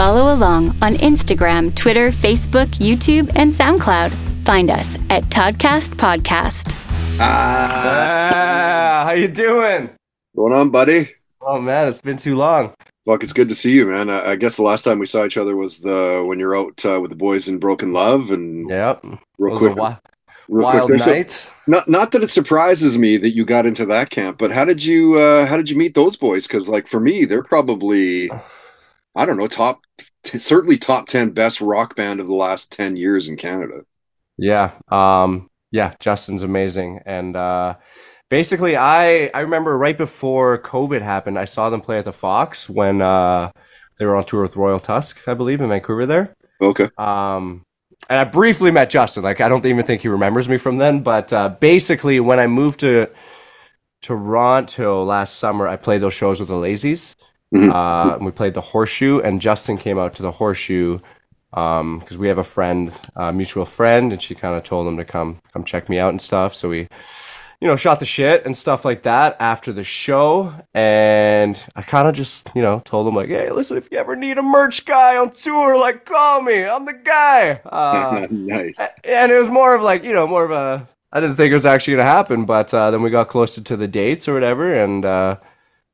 Follow along on Instagram, Twitter, Facebook, YouTube, and SoundCloud. Find us at Toddcast Podcast. Ah, how you doing? Going on, buddy? Oh man, it's been too long. Fuck, it's good to see you, man. I, I guess the last time we saw each other was the when you're out uh, with the boys in Broken Love, and Yep. real quick, wi- real wild quick, there's a- night. not not that it surprises me that you got into that camp, but how did you uh, how did you meet those boys? Because like for me, they're probably I don't know top t- certainly top ten best rock band of the last ten years in Canada. Yeah. Um yeah, Justin's amazing. And uh basically I I remember right before COVID happened, I saw them play at the Fox when uh they were on tour with Royal Tusk, I believe, in Vancouver there. Okay, Um, and I briefly met Justin. Like, I don't even think he remembers me from then. But uh, basically, when I moved to Toronto last summer, I played those shows with the Lazys. Mhm. Uh, and we played the Horseshoe, and Justin came out to the Horseshoe because we have a friend, a mutual friend, and she kind of told him to come come check me out and stuff. So we, you know, shot the shit and stuff like that after the show. And I kind of just, you know, told him like, hey, listen, if you ever need a merch guy on tour, like, call me. I'm the guy. Uh, nice. and it was more of like, you know, more of a. I didn't think it was actually gonna happen, but uh, then we got closer to the dates or whatever, and uh,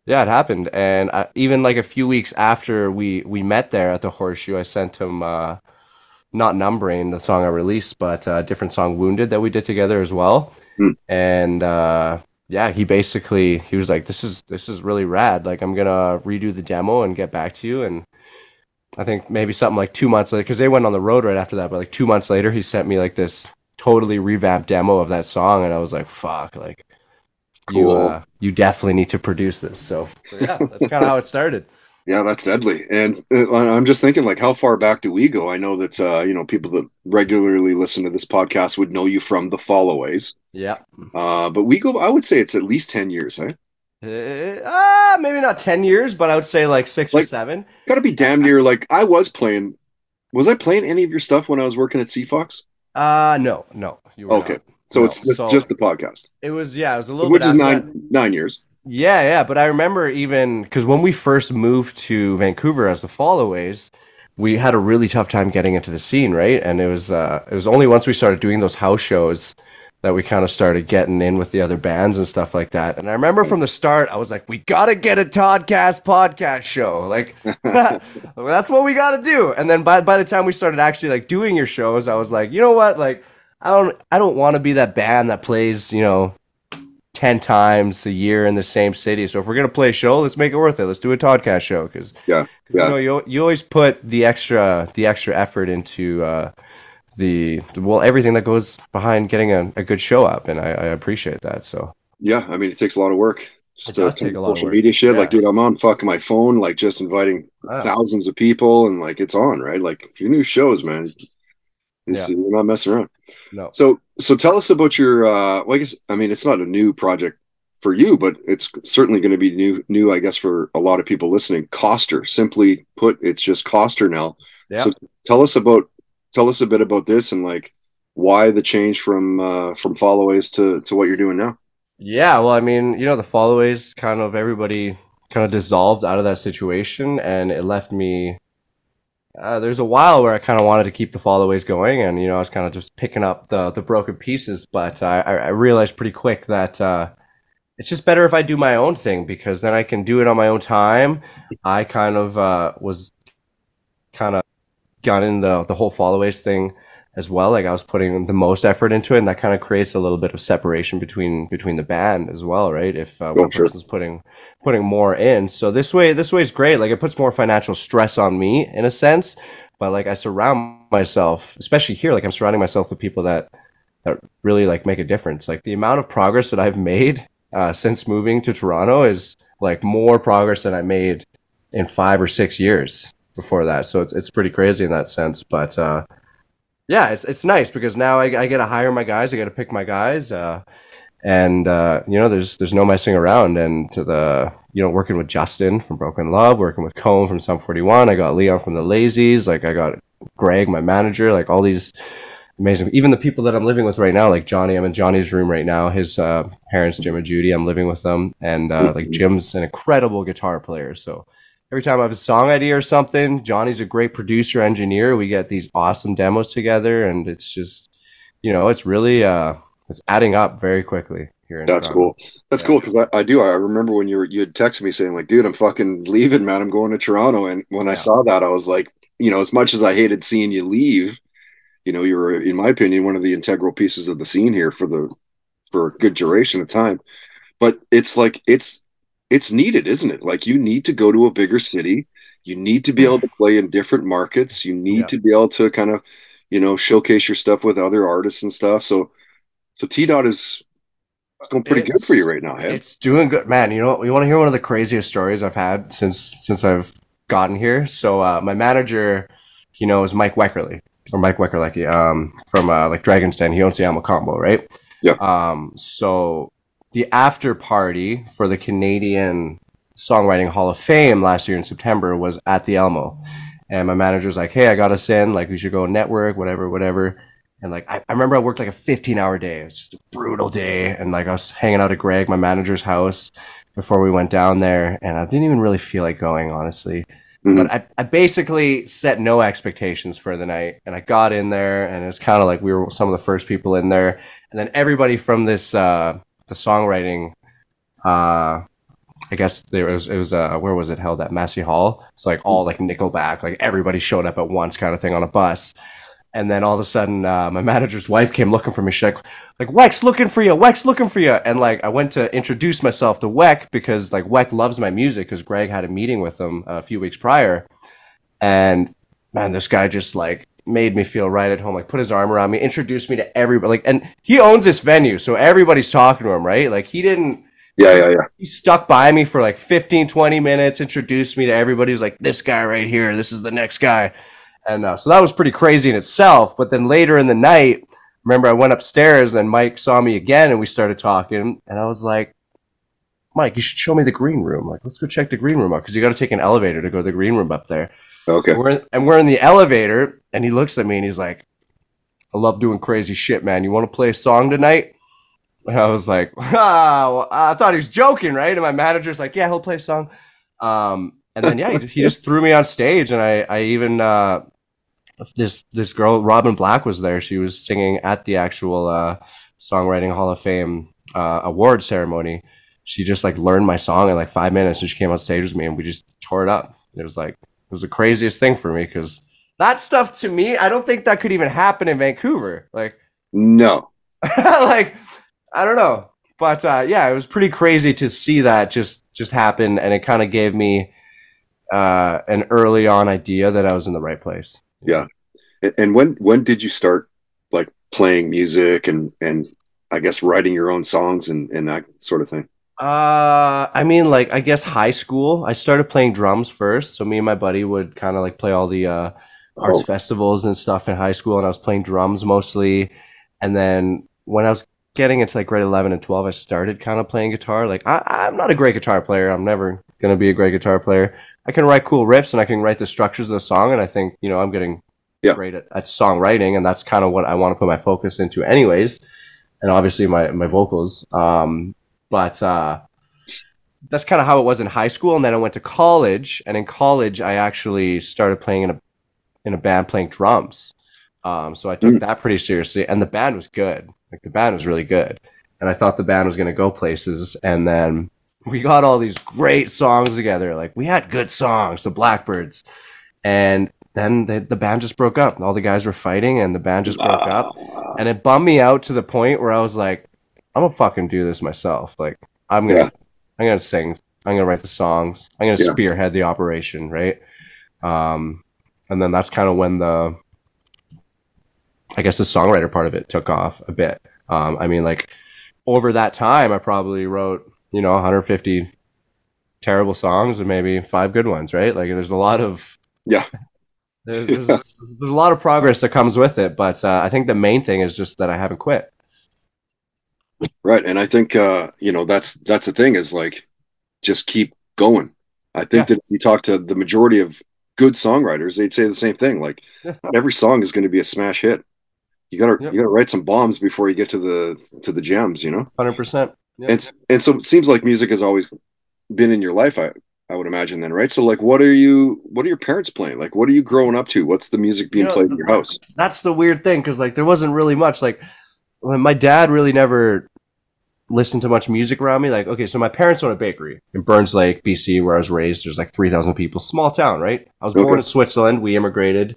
yeah, it happened. And I, even like a few weeks after we we met there at the Horseshoe, I sent him uh, not numbering the song I released, but a different song, "Wounded," that we did together as well. Hmm. And uh, yeah, he basically he was like, "This is this is really rad. Like, I'm gonna redo the demo and get back to you." And I think maybe something like two months later, because they went on the road right after that. But like two months later, he sent me like this totally revamped demo of that song, and I was like, "Fuck!" Like, you uh, you definitely need to produce this. So, so yeah, that's kind of how it started. Yeah, that's deadly. And uh, I'm just thinking, like, how far back do we go? I know that uh, you know people that regularly listen to this podcast would know you from the Followays, Yeah. uh, but we go. I would say it's at least ten years. Eh? Uh, ah, maybe not ten years, but I would say like six or seven. Got to be damn near. Like I was playing. Was I playing any of your stuff when I was working at CFox? Uh no, no. You Okay, not. So No, it's just, so- just the podcast, It was yeah, it was a little which bit is nine that. nine years. Yeah, yeah, but I remember even because when we first moved to Vancouver as the Followays, we had a really tough time getting into the scene, right? And it was uh, it was only once we started doing those house shows that we kind of started getting in with the other bands and stuff like that. And I remember from the start, I was like, we gotta get a Toddcast podcast show, like that's what we gotta do. And then by by the time we started actually like doing your shows, I was like, you know what, like. I don't I don't want to be that band that plays, you know, 10 times a year in the same city. So if we're going to play a show, let's make it worth it. Let's do a podcast show cuz Yeah, you yeah. know you, you always put the extra the extra effort into uh the well everything that goes behind getting a, a good show up and I, I appreciate that. So Yeah, I mean, it takes a lot of work. Just It does uh, take a lot social work. media shit. Yeah. Like, dude, I'm on fucking my phone, like just inviting Wow. thousands of people, and like it's on, right? Like your new shows, man. It's, Yeah. You're not messing around. No. So, so tell us about your. uh well, I guess I mean it's not a new project for you, but it's certainly going to be new. New, I guess, for a lot of people listening. Koster, simply put, it's just Koster now. Yeah. So tell us about tell us a bit about this and like why the change from uh from followays to to what you're doing now. Yeah, well, I mean, you know, the followays kind of everybody kind of dissolved out of that situation, and it left me. Uh, there's a while where I kind of wanted to keep the followays going, and you know, I was kind of just picking up the the broken pieces. But I, I I realized pretty quick that uh, it's just better if I do my own thing because then I can do it on my own time. I kind of uh, was kind of got the the whole followays thing as well. Like I was putting the most effort into it, and that kind of creates a little bit of separation between between the band as well, right? If uh, one Oh, sure. person's putting putting more in, so this way this way is great. Like it puts more financial stress on me in a sense, but like I surround myself, especially here, like I'm surrounding myself with people that that really like make a difference. Like the amount of progress that I've made uh, since moving to Toronto is like more progress than I made in five or six years before that. So it's it's pretty crazy in that sense. But uh, yeah, it's it's nice because now I, I get to hire my guys. I get to pick my guys, uh, and uh, you know, there's there's no messing around. And to the you know, working with Justin from Broken Love, working with Cone from Sum 41. I got Leon from the Lazys. Like I got Greg, my manager. Like all these amazing. Even the people that I'm living with right now, like Johnny. I'm in Johnny's room right now. His uh, parents, Jim and Judy. I'm living with them, and uh, like Jim's an incredible guitar player. So every time I have a song idea or something, Johnny's a great producer, engineer. We get these awesome demos together, and it's just, you know, it's really uh, it's adding up very quickly here. In That's cool. That's Yeah. cool because I, I do. I remember when you were you had texted me saying like, "Dude, I'm fucking leaving, man. I'm going to Toronto." And when I saw that, I was like, you know, as much as I hated seeing you leave, you know, you were, in my opinion, one of the integral pieces of the scene here for the for a good duration of time. But it's like it's it's needed, isn't it? Like you need to go to a bigger city. You need to be able to play in different markets. You need Yeah. to be able to kind of, you know, showcase your stuff with other artists and stuff. So, so T Dot is it's going pretty good for you right now. Hey? It's doing good, man. You know, what? you want to hear one of the craziest stories I've had since since I've gotten here. So uh, my manager, you know, is Mike Weckerly or Mike Weckerlecki, um, from uh, like Dragon's Den. He owns the El Mocambo, right? Yeah. Um, so the after party for the Canadian Songwriting Hall of Fame last year in September was at the Elmo, and my manager's like, "Hey, I got us in. Like, we should go network, whatever, whatever." And like, I, I remember I worked like a 15 hour day. It was just a brutal day. And like, I was hanging out at Greg, my manager's house, before we went down there. And I didn't even really feel like going, honestly. Mhm. But I, I basically set no expectations for the night. And I got in there, and it was kind of like we were some of the first people in there. And then everybody from this, uh, the songwriting, uh, I guess there was it was uh where was it held at Massey Hall? It's like all like Nickelback, like everybody showed up at once kind of thing on a bus. And then all of a sudden, uh, my manager's wife came looking for me. She's like, like Wex looking for you, Wex looking for you. And like I went to introduce myself to Weck because like Weck loves my music because Greg had a meeting with him a few weeks prior. And man, this guy just like made me feel right at home. Like put his arm around me, introduced me to everybody. Like, and he owns this venue, so everybody's talking to him, right? Like he didn't Yeah, yeah, yeah. he stuck by me for like 15 20 minutes introduced me to everybody he was like this guy right here this is the next guy and uh, so that was pretty crazy in itself but then later in the night remember i went upstairs and mike saw me again and we started talking and i was like mike you should show me the green room like let's go check the green room out because you got to take an elevator to go to the green room up there Okay. and we're, and we're in the elevator, and he looks at me and he's like, I love doing crazy shit, man. You want to play a song tonight? And I was like, ah, well, I thought he was joking, right? And my manager's like, yeah, he'll play a song. Um, and then, yeah, he, he just threw me on stage, and I, I even, uh, this this girl, Robin Black, was there. She was singing at the actual uh, Songwriting Hall of Fame uh, award ceremony. She just like learned my song in like five minutes, and she came on stage with me, and we just tore it up. It was like it was the craziest thing for me because that stuff to me, I don't think that could even happen in Vancouver. Like, No. like I don't know, but uh, yeah, it was pretty crazy to see that just just happen, and it kind of gave me uh, an early on idea that I was in the right place. Yeah, And when when did you start like playing music and and I guess writing your own songs and and that sort of thing? Uh, I mean, like I guess high school. I started playing drums first, so me and my buddy would kind of like play all the uh, arts Oh. festivals and stuff in high school, and I was playing drums mostly. And then when I was getting into like grade eleven and twelve, I started kind of playing guitar. Like I, I'm not a great guitar player. I'm never gonna be a great guitar player. I can write cool riffs and I can write the structures of the song, and I think you know I'm getting Yeah. great at, at songwriting, and that's kind of what I want to put my focus into, anyways. And obviously my my vocals. Um, but uh, that's kind of how it was in high school, and then I went to college, and in college I actually started playing in a in a band playing drums. Um, so I took Mm. that pretty seriously, and the band was good. Like the band was really good, and I thought the band was going to go places. And then we got all these great songs together. Like we had good songs, the Blackbirds, and then the, the band just broke up. All the guys were fighting, and the band just broke up and it bummed me out to the point where I was like, I'm gonna fucking do this myself. Like I'm gonna, Yeah. I'm gonna sing, I'm gonna write the songs, I'm gonna Yeah. spearhead the operation, right? Um, and then that's kind of when the, I guess the songwriter part of it took off a bit. Um, I mean, like over that time, I probably wrote, you know, 150 terrible songs and maybe five good ones, right? Like there's a lot of Yeah. there's, there's, there's a lot of progress that comes with it, but uh, I think the main thing is just that I haven't quit. Right, and I think uh, you know that's that's the thing is like just keep going. I think Yeah. that if you talk to the majority of good songwriters, they'd say the same thing. Like Yeah. not every song is going to be a smash hit. You gotta Yep. you gotta write some bombs before you get to the to the gems, you know. Hundred percent. Yep. And and so it seems like music has always been in your life. I I would imagine then, right? So like, what are you? What are your parents playing? Like, what are you growing up to? What's the music being You know, played in your house? That's the weird thing because like there wasn't really much like my dad really never listened to much music around me. Like okay, so my parents own a bakery in Burns Lake, BC, where I was raised. There's like three thousand people, small town, right? I was born in Switzerland. We immigrated.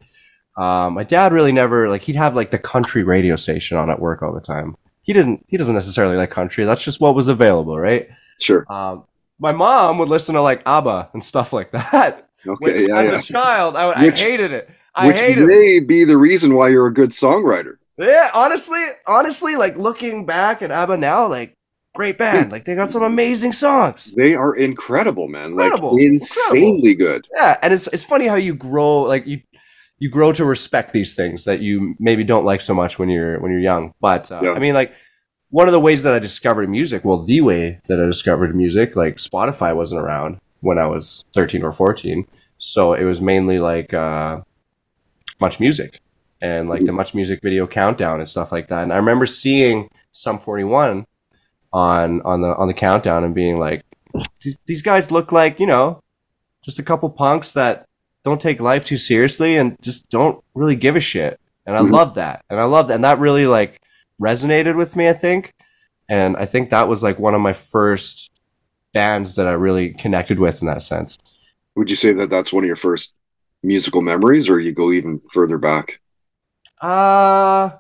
Um, my dad really never like he'd have like the country radio station on at work all the time. He didn't. He doesn't necessarily like country. That's just what was available, right? Sure. Um, my mom would listen to like ABBA and stuff like that. Which, Okay. Yeah. as Yeah. a child, I, I hated it. I Which hated it. may be the reason why you're a good songwriter. Yeah, honestly, honestly, like looking back at ABBA now, like great band. Like they got some amazing songs. They are incredible, man. Incredible. Like insanely good. Yeah, and it's it's funny how you grow like you you grow to respect these things that you maybe don't like so much when you're when you're young. But uh, Yeah. I mean, like one of the ways that I discovered music, well, the way that I discovered music, like Spotify wasn't around when I was 13 or 14, so it was mainly like uh, much music and like the much music video countdown and stuff like that. And I remember seeing Sum 41 on on the on the countdown and being like, these these guys look like you know just a couple punks that don't take life too seriously and just don't really give a shit. And I Mhm. love that. And I love that. And that really like resonated with me, I think. And I think that was like one of my first bands that I really connected with in that sense. Would you say that that's one of your first musical memories, or you go even further back? Uh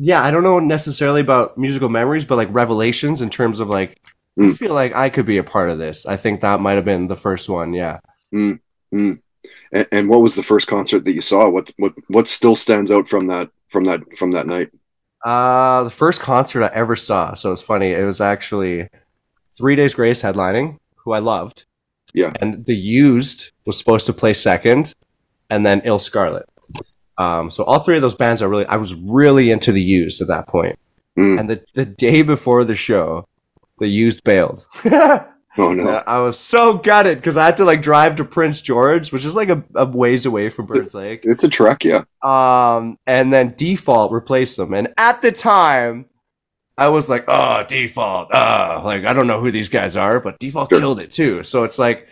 yeah, I don't know necessarily about musical memories, but like revelations in terms of like I Mm. feel like I could be a part of this. I think that might have been the first one, yeah. Mm. And, and what was the first concert that you saw? What what what still stands out from that from that from that night? Uh, the first concert I ever saw. So it's funny. It was actually Three Days Grace headlining, who I loved. Yeah. And The Used was supposed to play second, and then illScarlett. Um, so all three of those bands, are really, I was really into The Used at that point. Mm. And the the day before the show, The Used bailed. Oh no. Yeah, I was so gutted because I had to like drive to Prince George, which is like a, a ways away from Burns Lake It's a trek, yeah. um, and then default replaced them. And at the time, I was like, "Oh, default, uh, like I don't know who these guys are, but default Sure. killed it too." So it's like,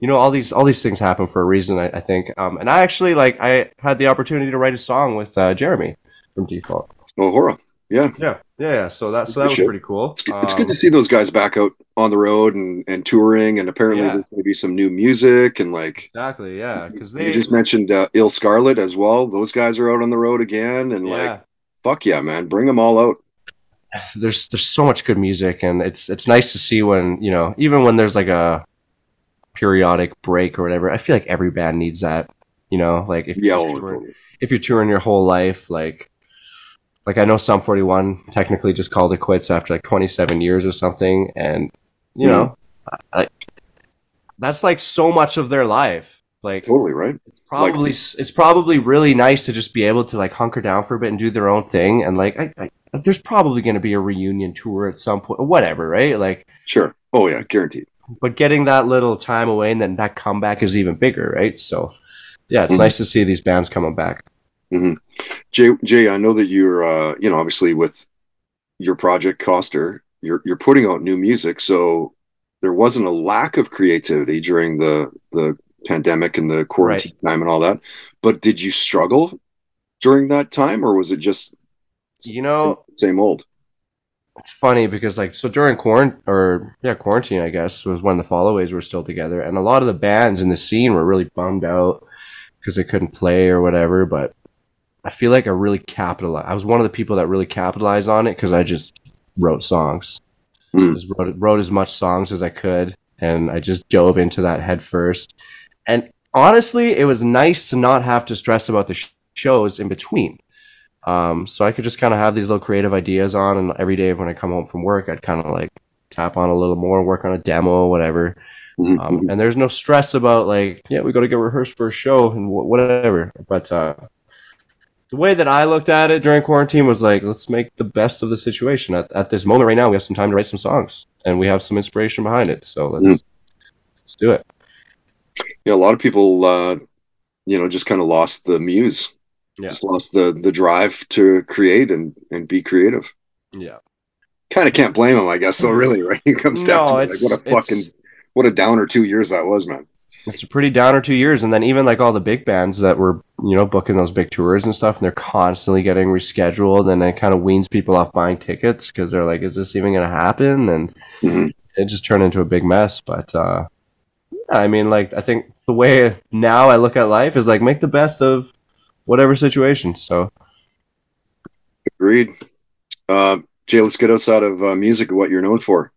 you know, all these all these things happen for a reason, I, I think. Um, and I actually like I had the opportunity to write a song with uh, Jeremy from Default. Oh, horror. Yeah. Yeah, yeah, yeah. So that so that was pretty cool. It's good, it's good Um, to see those guys back out on the road and, and touring. And apparently, Yeah. there's going to be some new music. And like Exactly, yeah, because they you just mentioned, uh, illScarlett as well. Those guys are out on the road again. And yeah. like, fuck yeah, man, bring them all out. there's there's so much good music and it's it's nice to see when you know even when there's like a periodic break or whatever i feel like every band needs that you know like if Yeah. you're touring, if you're touring your whole life like like i know Sum 41 technically just called it quits after like 27 years or something and you Mhm. know I, that's like so much of their life like totally right. it's probably it's probably really nice to just be able to like hunker down for a bit and do their own thing and like I, I, there's probably going to be a reunion tour at some point or whatever right like Sure. Oh yeah, guaranteed. But getting that little time away and then that comeback is even bigger right so yeah it's Mhm. nice to see these bands coming back Jay, Jay, I know that you're, uh, you know, obviously with your project Koster, you're you're putting out new music, so there wasn't a lack of creativity during the the pandemic and the quarantine time and all that. But did you struggle during that time, or was it just You know- same, same old? It's funny because like so during quarantine or yeah quarantine i guess was when the followaways were still together and a lot of the bands in the scene were really bummed out because they couldn't play or whatever but i feel like i really capitalized i was one of the people that really capitalized on it because i just wrote songs. Hmm. just wrote, wrote as much songs as i could and i just dove into that head first. And honestly it was nice to not have to stress about the sh- shows in between um, so I could just kind of have these little creative ideas on, and every day when I come home from work, I'd kind of like tap on a little more, work on a demo, whatever. Mhm, Um, mhm. and there's no stress about like, yeah, we got to get rehearsed for a show and wh- whatever. But uh, the way that I looked at it during quarantine was like, let's make the best of the situation. At, at this moment right now, we have some time to write some songs and we have some inspiration behind it. So let's let's do it. yeah, a lot of people, uh, you know, just kind of lost the muse, Yeah. just lost the the drive to create and and be creative. Yeah. Kind of can't blame them, I guess. So really, right? It comes down to No, like, what a fucking what a downer two years that was, man. it's a pretty downer two years and then even like all the big bands that were you know booking those big tours and stuff and they're constantly getting rescheduled and it kind of weans people off buying tickets because they're like is this even going to happen and Mhm. it just turned into a big mess but uh yeah, i mean like i think the way now i look at life is like make the best of whatever situation so Agreed. Uh, Jay, let's get us out of uh, music and what you're known for.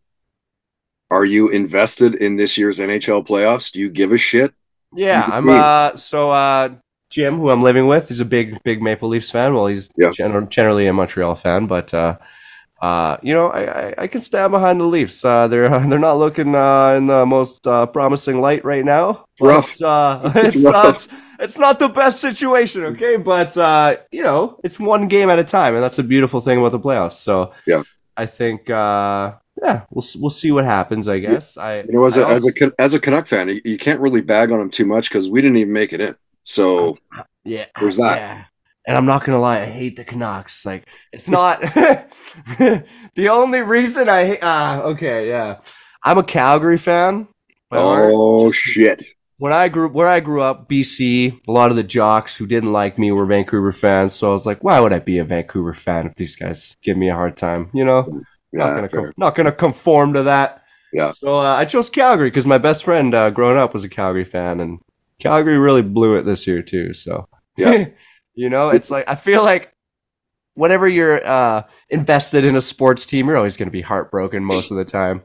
Are you invested in this year's NHL playoffs? Do you give a shit? Yeah, I'm uh so uh Jim, who I'm living with, is a big big Maple Leafs fan. Well, he's Yeah. gen- generally a Montreal fan, but uh uh you know, I, I, I can stand behind the Leafs. Uh they're they're not looking uh in the most uh, promising light right now. but, Rough. uh It's it's rough. it's, it's not the best situation, okay? But uh you know, it's one game at a time and that's the beautiful thing about the playoffs. So Yeah. I think uh yeah, we'll we'll see what happens, I guess. I You know, as I a as a as a Canuck fan, you, you can't really bag on them too much because we didn't even make it in. So Yeah, There's that. Yeah. And I'm not gonna lie, I hate the Canucks. Like, it's not the only reason I hate. Ah, okay, yeah. I'm a Calgary fan. heart. oh shit, When I grew where I grew up, BC, a lot of the jocks who didn't like me were Vancouver fans. So I was like, why would I be a Vancouver fan if these guys give me a hard time? You know, not yeah, gonna com- not gonna conform to that. Yeah. So uh, I chose Calgary because my best friend uh, growing up was a Calgary fan, and Calgary really blew it this year too. So Yeah. you know, it's like I feel like whenever you're uh, invested in a sports team, you're always going to be heartbroken most of the time.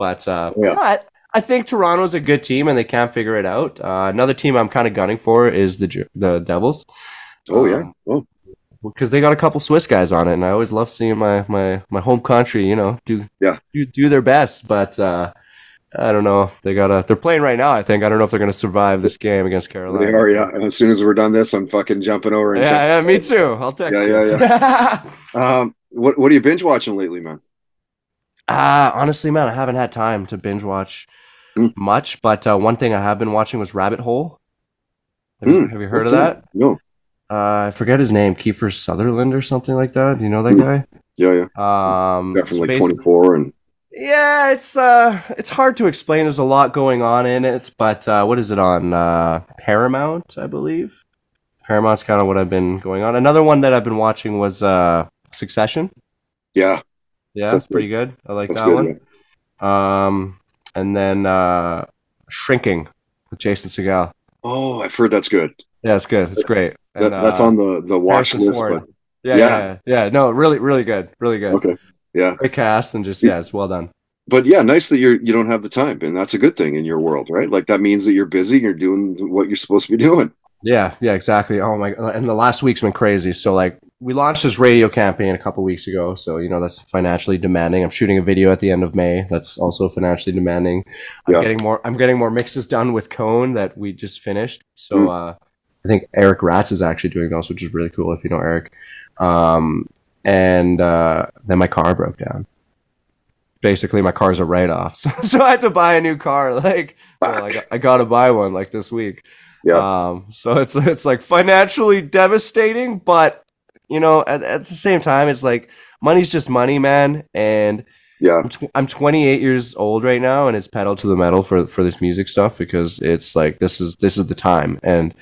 But uh, Yeah. no, I, think Toronto's a good team, and they can't figure it out. Uh, another team I'm kind of gunning for is the the Devils oh yeah, Um, oh because they got a couple Swiss guys on it, and I always love seeing my my my home country, you know, do Yeah. do, do their best. But uh, I don't know. They gotta. They're playing right now. I think. I don't know if they're gonna survive this game against Carolina. they are. Yeah, and as soon as we're done this, I'm fucking jumping over and Yeah, check- yeah, me too. I'll text Yeah, you. yeah, Um, what what are you binge watching lately, man? Ah, honestly, man, I haven't had time to binge watch Mm. much. But uh, one thing I have been watching was Rabbit Hole. Have, you, Mm, have you heard What's of that? No. Uh, I forget his name, Kiefer Sutherland or something like that. Do you know that Mm. guy? Yeah, yeah. Um, Got from like 24 and Yeah, it's uh, it's hard to explain. There's a lot going on in it, but uh, what is it on uh, Paramount? I believe Paramount's kind of what I've been going on. Another one that I've been watching was uh, Succession. yeah, Yeah, That's that's pretty good. I like that's that good. one. Um, and then uh, Shrinking with Jason Segel. Oh, I've heard that's good. Yeah, it's good. It's great. That, that's uh, on the the watch Harrison list. But Yeah, yeah. yeah, yeah, No, really, really good. Really good. okay, yeah, Great cast and just yeah, it's well done. but yeah, nice that you're you don't have the time, and that's a good thing in your world, right? Like that means that you're busy, you're doing what you're supposed to be doing. Yeah, yeah, exactly. Oh my! And the last week's been crazy. So like, we launched this radio campaign a couple weeks ago. So you know that's financially demanding. I'm shooting a video at the end of May. That's also financially demanding. I'm Yeah. getting more. I'm getting more mixes done with Cone that we just finished. So Mm. uh, I think Eric Ratz is actually doing those, which is really cool. If you know Eric, um, and uh, then my car broke down. Basically, my car's a write off, so, so I had to buy a new car. Like, well, I, got, I got to buy one like this week. Yeah. Um, so it's it's like financially devastating, but you know, at, at the same time, it's like money's just money, man. And Yeah, I'm, tw- I'm 28 years old right now, and it's pedal to the metal for for this music stuff because it's like this is this is the time. And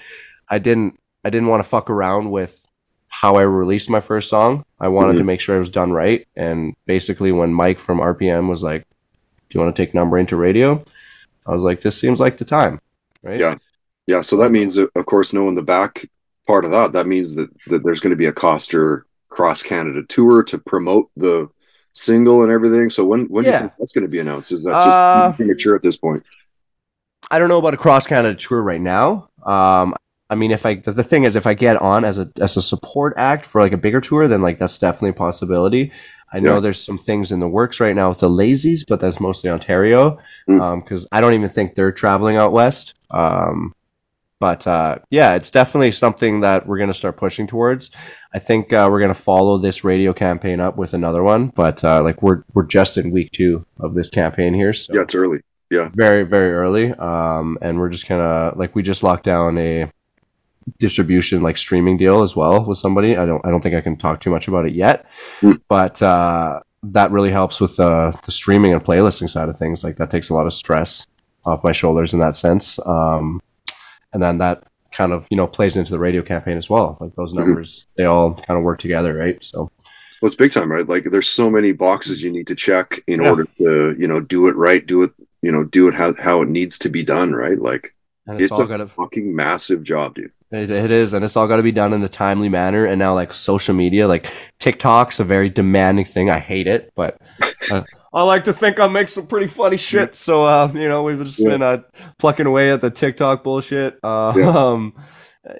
I didn't I didn't want to fuck around with how I released my first song. I wanted to Mhm. make sure it was done right. And basically, when Mike from RPM was like, "Do you want to take number into radio?" I was like, "This seems like the time." Right? Yeah. yeah. So that means, of course, knowing the back part of that, that means that that there's going to be a Koster cross Canada tour to promote the single and everything. So when when do you think that's going to be announced? Is that just Uh, premature at this point? I don't know about a cross Canada tour right now. Um, I mean, if I the, thing is, if I get on as a as a support act for like a bigger tour, then like that's definitely a possibility. I know Yeah. there's some things in the works right now with the Lazys, but that's mostly Ontario Mm. because I don't even think they're traveling out west. Um, but uh, yeah, it's definitely something that we're going to start pushing towards. I think uh, we're going to follow this radio campaign up with another one, but uh, like we're we're just in week two of this campaign here, so Yeah, it's early. Yeah, very very early. Um, and we're just gonna like we just locked down a distribution like streaming deal as well with somebody. I don't I don't think I can talk too much about it yet, Hmm. but uh, that really helps with uh, the streaming and playlisting side of things. Like that takes a lot of stress off my shoulders in that sense. Um, and then that kind of you know plays into the radio campaign as well. Like those Mhm. numbers, they all kind of work together, right? So Well, it's big time, right? Like there's so many boxes you need to check in Yeah. order to, you know, do it right, do it, you know, do it how how it needs to be done, right? Like and it's, it's, a got to fucking massive job, dude. It, it is, and it's all got to be done in a timely manner. And now, like social media, like TikTok's a very demanding thing. I hate it, but I like to think I make some pretty funny shit. So, uh, you know, we've just Yeah. been uh, plucking away at the TikTok bullshit. Uh, Yeah. um,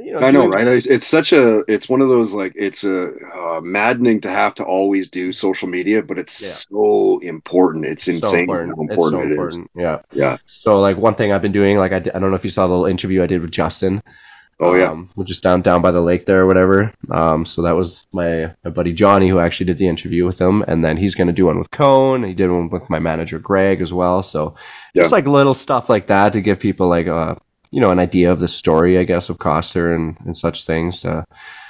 you know, I know, right? It's, it's such a, it's one of those like, it's a uh, maddening to have to always do social media, but it's Yeah. so important. It's So insane important. how It's important so it is. important. Yeah. Yeah. So, like, one thing I've been doing, like, I, I don't know if you saw the little interview I did with Justin. Oh yeah, um, which is down down by the lake there or whatever. Um, so that was my my buddy Johnny who actually did the interview with him, and then he's going to do one with Cone. He did one with my manager Greg as well. So just like little stuff like that to give people like a you know an idea of the story, I guess, of Koster and and such things. to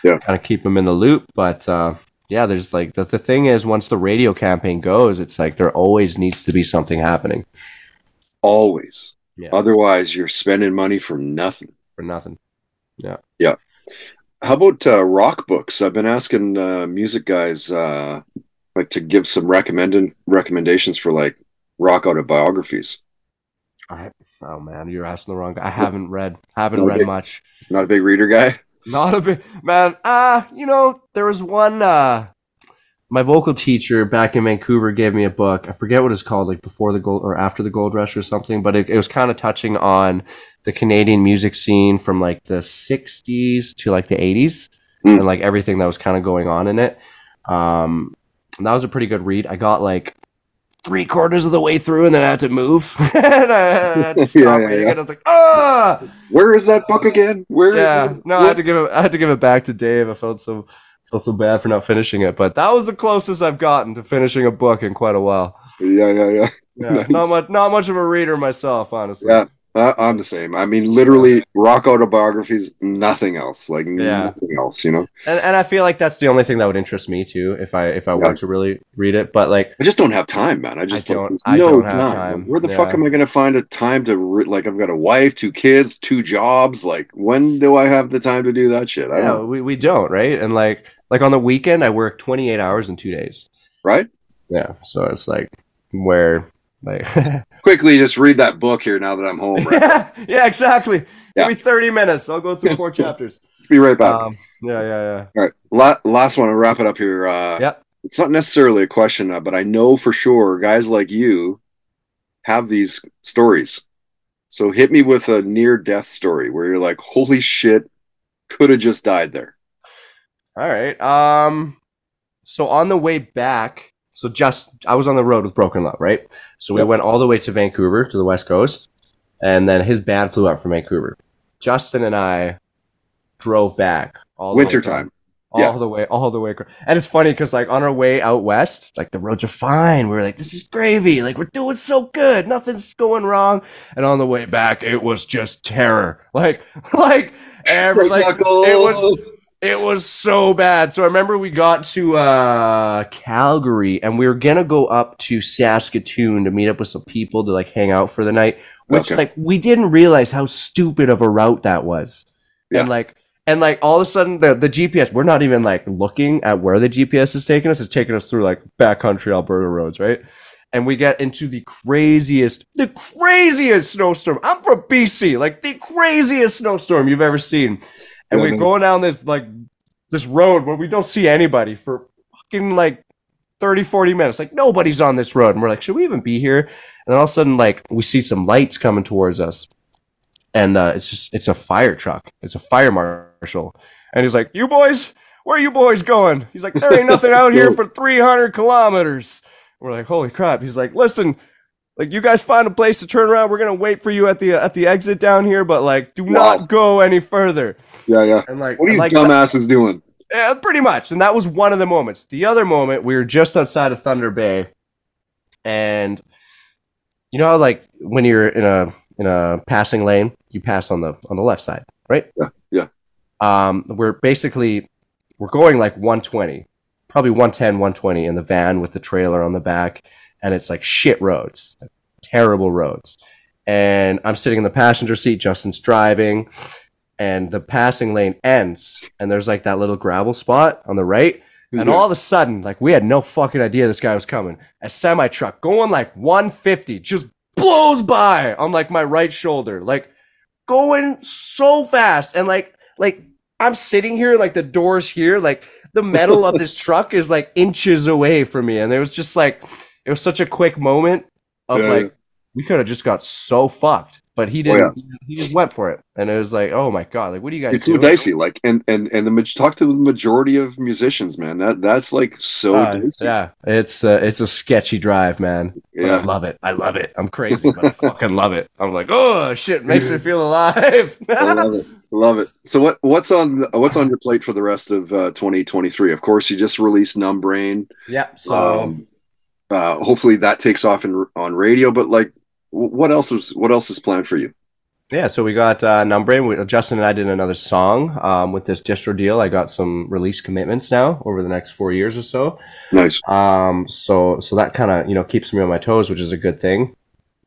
Yeah. kind of keep them in the loop, but. Uh, yeah, there's like the, the thing is once the radio campaign goes, it's like there always needs to be something happening always. Yeah. Otherwise, you're spending money for nothing. for nothing. How about uh, rock books? I've been asking uh, music guys uh, like to give some recommended recommendations for like rock autobiographies. I, oh man, you're asking the wrong guy. I haven't read haven't No, read big- much. Not a big reader guy. Not a bit, man. Ah, you know, there was one. Uh, my vocal teacher back in Vancouver gave me a book. I forget what it's called, like before the gold or after the gold rush or something. But it, it was kind of touching on the Canadian music scene from like the '60s to like the '80s, Mm. and like everything that was kind of going on in it. Um, that was a pretty good read. I got like three quarters of the way through, and then I had to move, and I had to stop Yeah, yeah, reading yeah. it. I was like, ah. Where is that book again? Where is Yeah, it? no, I had to give it. I had to give it back to Dave. I felt so felt so bad for not finishing it, but that was the closest I've gotten to finishing a book in quite a while. Yeah, yeah, yeah. Yeah, Nice. not much, not much of a reader myself, honestly. Yeah, uh, I'm the same. I mean, literally, rock autobiographies, nothing else. Like Yeah. nothing else. You know, and and I feel like that's the only thing that would interest me too, if I if I Yeah. were to really read it. But like, I just don't have time, man. I just I don't- I no don't have time. time. Where the fuck am I going to find a time to re- like? I've got a wife, two kids, two jobs. Like, when do I have the time to do that shit? I yeah, don't. we we don't right, and like like on the weekend I work twenty eight hours in two days. Right? Yeah, so it's like where like Quickly, just read that book here now that I'm home. Right? yeah yeah exactly. Yeah. Give me thirty minutes. I'll go through four chapters. Let's be right back. Um, yeah yeah yeah. All right, La- last one. I'll wrap it up here. Uh, Yep. It's not necessarily a question, uh, but I know for sure guys like you have these stories. So hit me with a near death story where you're like, holy shit, could have just died there. All right. Um. So on the way back, so just I was on the road with Broken Love, right? So we Yep. went all the way to Vancouver to the west coast, and then his band flew up from Vancouver. Justin and I drove back all the way from- Wintertime. all Yeah. the way, all the way. And it's funny because like on our way out west, like the roads are fine. We are like, this is gravy. Like we're doing so good. Nothing's going wrong. And on the way back, it was just terror. Like, like every like it was it was so bad. So I remember we got to uh Calgary and we were gonna go up to Saskatoon to meet up with some people to like hang out for the night. Which Okay. like we didn't realize how stupid of a route that was. Yeah. And like and like all of a sudden the, the GPS, we're not even like looking at where the GPS is taking us. It's taking us through like backcountry Alberta roads, right? And we get into the craziest, the craziest snowstorm. I'm from BC, like the craziest snowstorm you've ever seen. And Yeah, we're going down this like this road where we don't see anybody for fucking like 30, 40 minutes. Like nobody's on this road. And we're like, should we even be here? And then all of a sudden, like we see some lights coming towards us. and uh, it's just it's a fire truck. It's a fire marshal, and he's like, "You boys, where are you boys going?" He's like, "There ain't nothing out here for 300 kilometers." We're like, "Holy crap!" He's like, "Listen." Like you guys find a place to turn around. We're gonna wait for you at the at the exit down here, but like, do Wow. not go any further. Yeah, yeah. And like, What are you like dumbasses doing? yeah, pretty much. And that was one of the moments. The other moment, we were just outside of Thunder Bay, and you know like when you're in a in a passing lane, you pass on the on the left side, right? Yeah, yeah. Um, we're basically we're going like 120, probably 110, 120 in the van with the trailer on the back, and it's like shit roads, terrible roads. And I'm sitting in the passenger seat, Justin's driving, and the passing lane ends, and there's like that little gravel spot on the right. And Yeah. all of a sudden, like we had no fucking idea this guy was coming. A semi truck going like 150 just blows by on like my right shoulder, like going so fast. And like, like I'm sitting here, like the doors here, like the metal of this truck is like inches away from me. And it was just like, it was such a quick moment of Yeah. like, we could have just got so fucked, but he Oh, yeah. didn't. He just went for it, and it was like, oh my god, like what do you guys? it's so dicey. Like, and and and the talk to the majority of musicians, man. That that's like so Uh, dicey. yeah, it's uh, it's a sketchy drive, man. But I love it. I love it. I'm crazy, but I fucking love it. I was like, oh shit, makes me feel alive. I love it. Love it. So what what's on what's on your plate for the rest of uh, 2023? Of course, you just released Numb Brain. yeah. So Um, uh, hopefully that takes off in, on radio. But like, what else is what else is planned for you? yeah, so we got uh, Numbrain. We, Justin and I did another song um, with this distro deal. I got some release commitments now over the next four years or so. Nice. Um, so so that kind of you know keeps me on my toes, which is a good thing.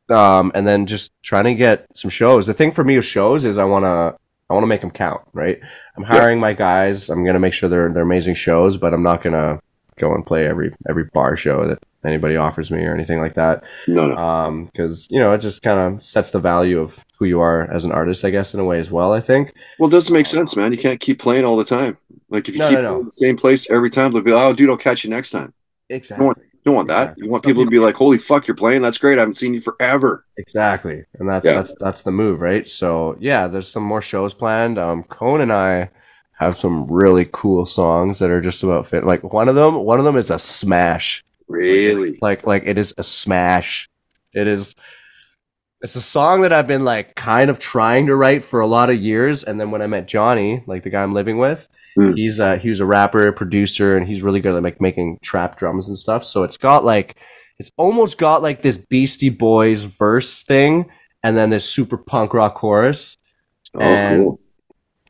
Um, and then just trying to get some shows. The thing for me with shows is I want to I want to make them count, right? I'm hiring my guys. I'm gonna make sure they're they're amazing shows, but I'm not gonna go and play every every bar show that anybody offers me or anything like that. No, no. Um, because you know it just kind of sets the value of who you are as an artist, I guess, in a way as well. I think. Well, it doesn't make sense, man. You can't keep playing all the time. Like if you No, keep no, no. the same place every time, they'll be, oh, dude, I'll catch you next time. Exactly. You don't want that. Exactly. You want people to be like, holy fuck, you're playing. That's great. I haven't seen you forever. Exactly, and that's Yeah. that's that's the move, right? So yeah, there's some more shows planned. Um, Cone and I have some really cool songs that are just about fit. Like one of them, one of them is a smash. Really? Like like it is a smash. It is. It's a song that I've been like kind of trying to write for a lot of years, and then when I met Johnny, like the guy I'm living with, Hmm. he's uh he was a rapper, producer, and he's really good at like making trap drums and stuff. So it's got like it's almost got like this Beastie Boys verse thing, and then this super punk rock chorus. Oh, And- cool.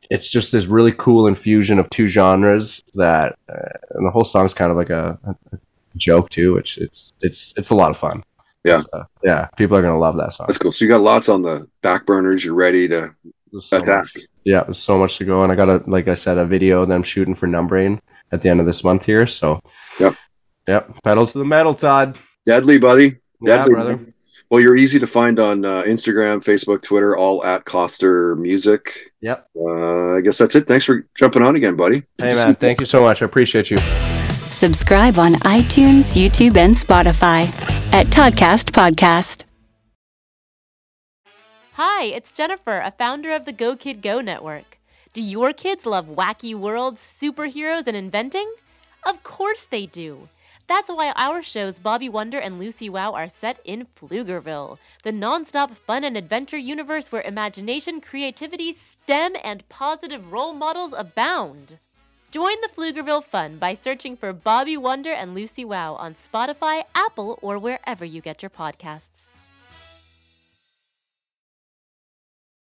It's just this really cool infusion of two genres that, uh, and the whole song's kind of like a a joke too, which it's it's it's a lot of fun. Yeah. Uh, yeah, people are gonna love that song. That's cool. So you got lots on the back burners. You're ready to so attack. much- yeah, there's so much to go, and I got a like I said, a video that I'm shooting for Numbrain at the end of this month here. So, Yep. yep, pedal to the metal, Todd. Deadly, buddy. Yeah, Deadly. brother. Well, you're easy to find on uh, Instagram, Facebook, Twitter, all at Koster Music. Yep. Uh, I guess that's it. Thanks for jumping on again, buddy. Hey man, thank you so much. I appreciate you. Subscribe on iTunes, YouTube, and Spotify at Toddcast Podcast. Hi, it's Jennifer, a founder of the Go Kid Go network. Do your kids love wacky worlds, superheroes, and inventing? Of course they do. That's why our shows Bobby Wonder and Lucy Wow are set in Pflugerville, the nonstop fun and adventure universe where imagination, creativity, STEM, and positive role models abound. Join the Pflugerville fun by searching for Bobby Wonder and Lucy Wow on Spotify, Apple, or wherever you get your podcasts.